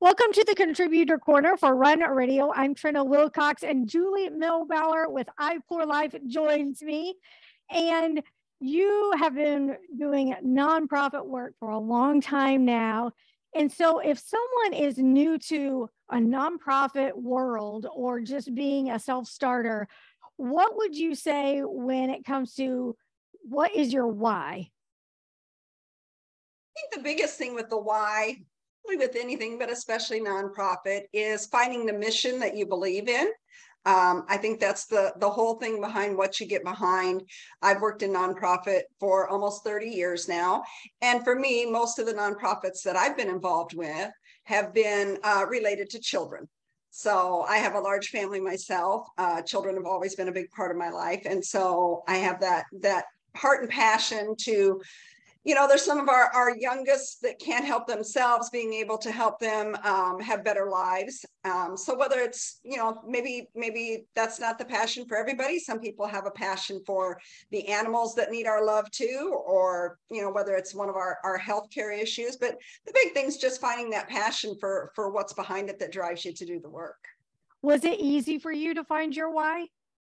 Welcome to the Contributor Corner for Run Radio. I'm Trina Wilcox and Julie Milbauer with I4 Life joins me. And you have been doing nonprofit work for a long time now. And so, if someone is new to a nonprofit world or just being a self starter, what would you say when it comes to what is your why? I think the biggest thing with the why with anything, but especially nonprofit, is finding the mission that you believe in. Um, I think that's the the whole thing behind what you get behind. I've worked in nonprofit for almost 30 years now, and for me, most of the nonprofits that I've been involved with have been uh, related to children. So I have a large family myself. Uh, children have always been a big part of my life, and so I have that that heart and passion to you know, there's some of our, our youngest that can't help themselves, being able to help them um, have better lives. Um, so whether it's, you know, maybe maybe that's not the passion for everybody. Some people have a passion for the animals that need our love too, or you know, whether it's one of our our healthcare issues. But the big thing is just finding that passion for for what's behind it that drives you to do the work. Was it easy for you to find your why?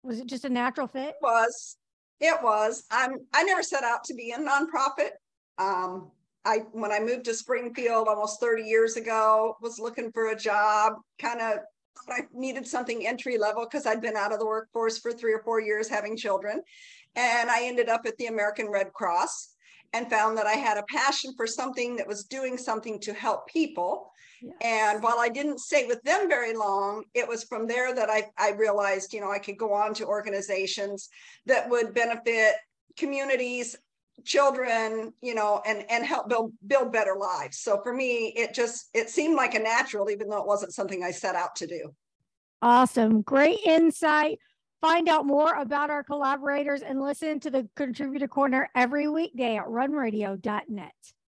Was it just a natural fit? It was it was. I'm. I never set out to be a nonprofit. Um, I when I moved to Springfield almost 30 years ago, was looking for a job. Kind of I needed something entry level because I'd been out of the workforce for three or four years having children, and I ended up at the American Red Cross and found that I had a passion for something that was doing something to help people Yes. And while I didn't stay with them very long, it was from there that I, I realized, you know, I could go on to organizations that would benefit communities, children, you know, and and help build build better lives. So for me, it just it seemed like a natural, even though it wasn't something I set out to do. Awesome. Great insight. Find out more about our collaborators and listen to the Contributor Corner every weekday at runradio.net.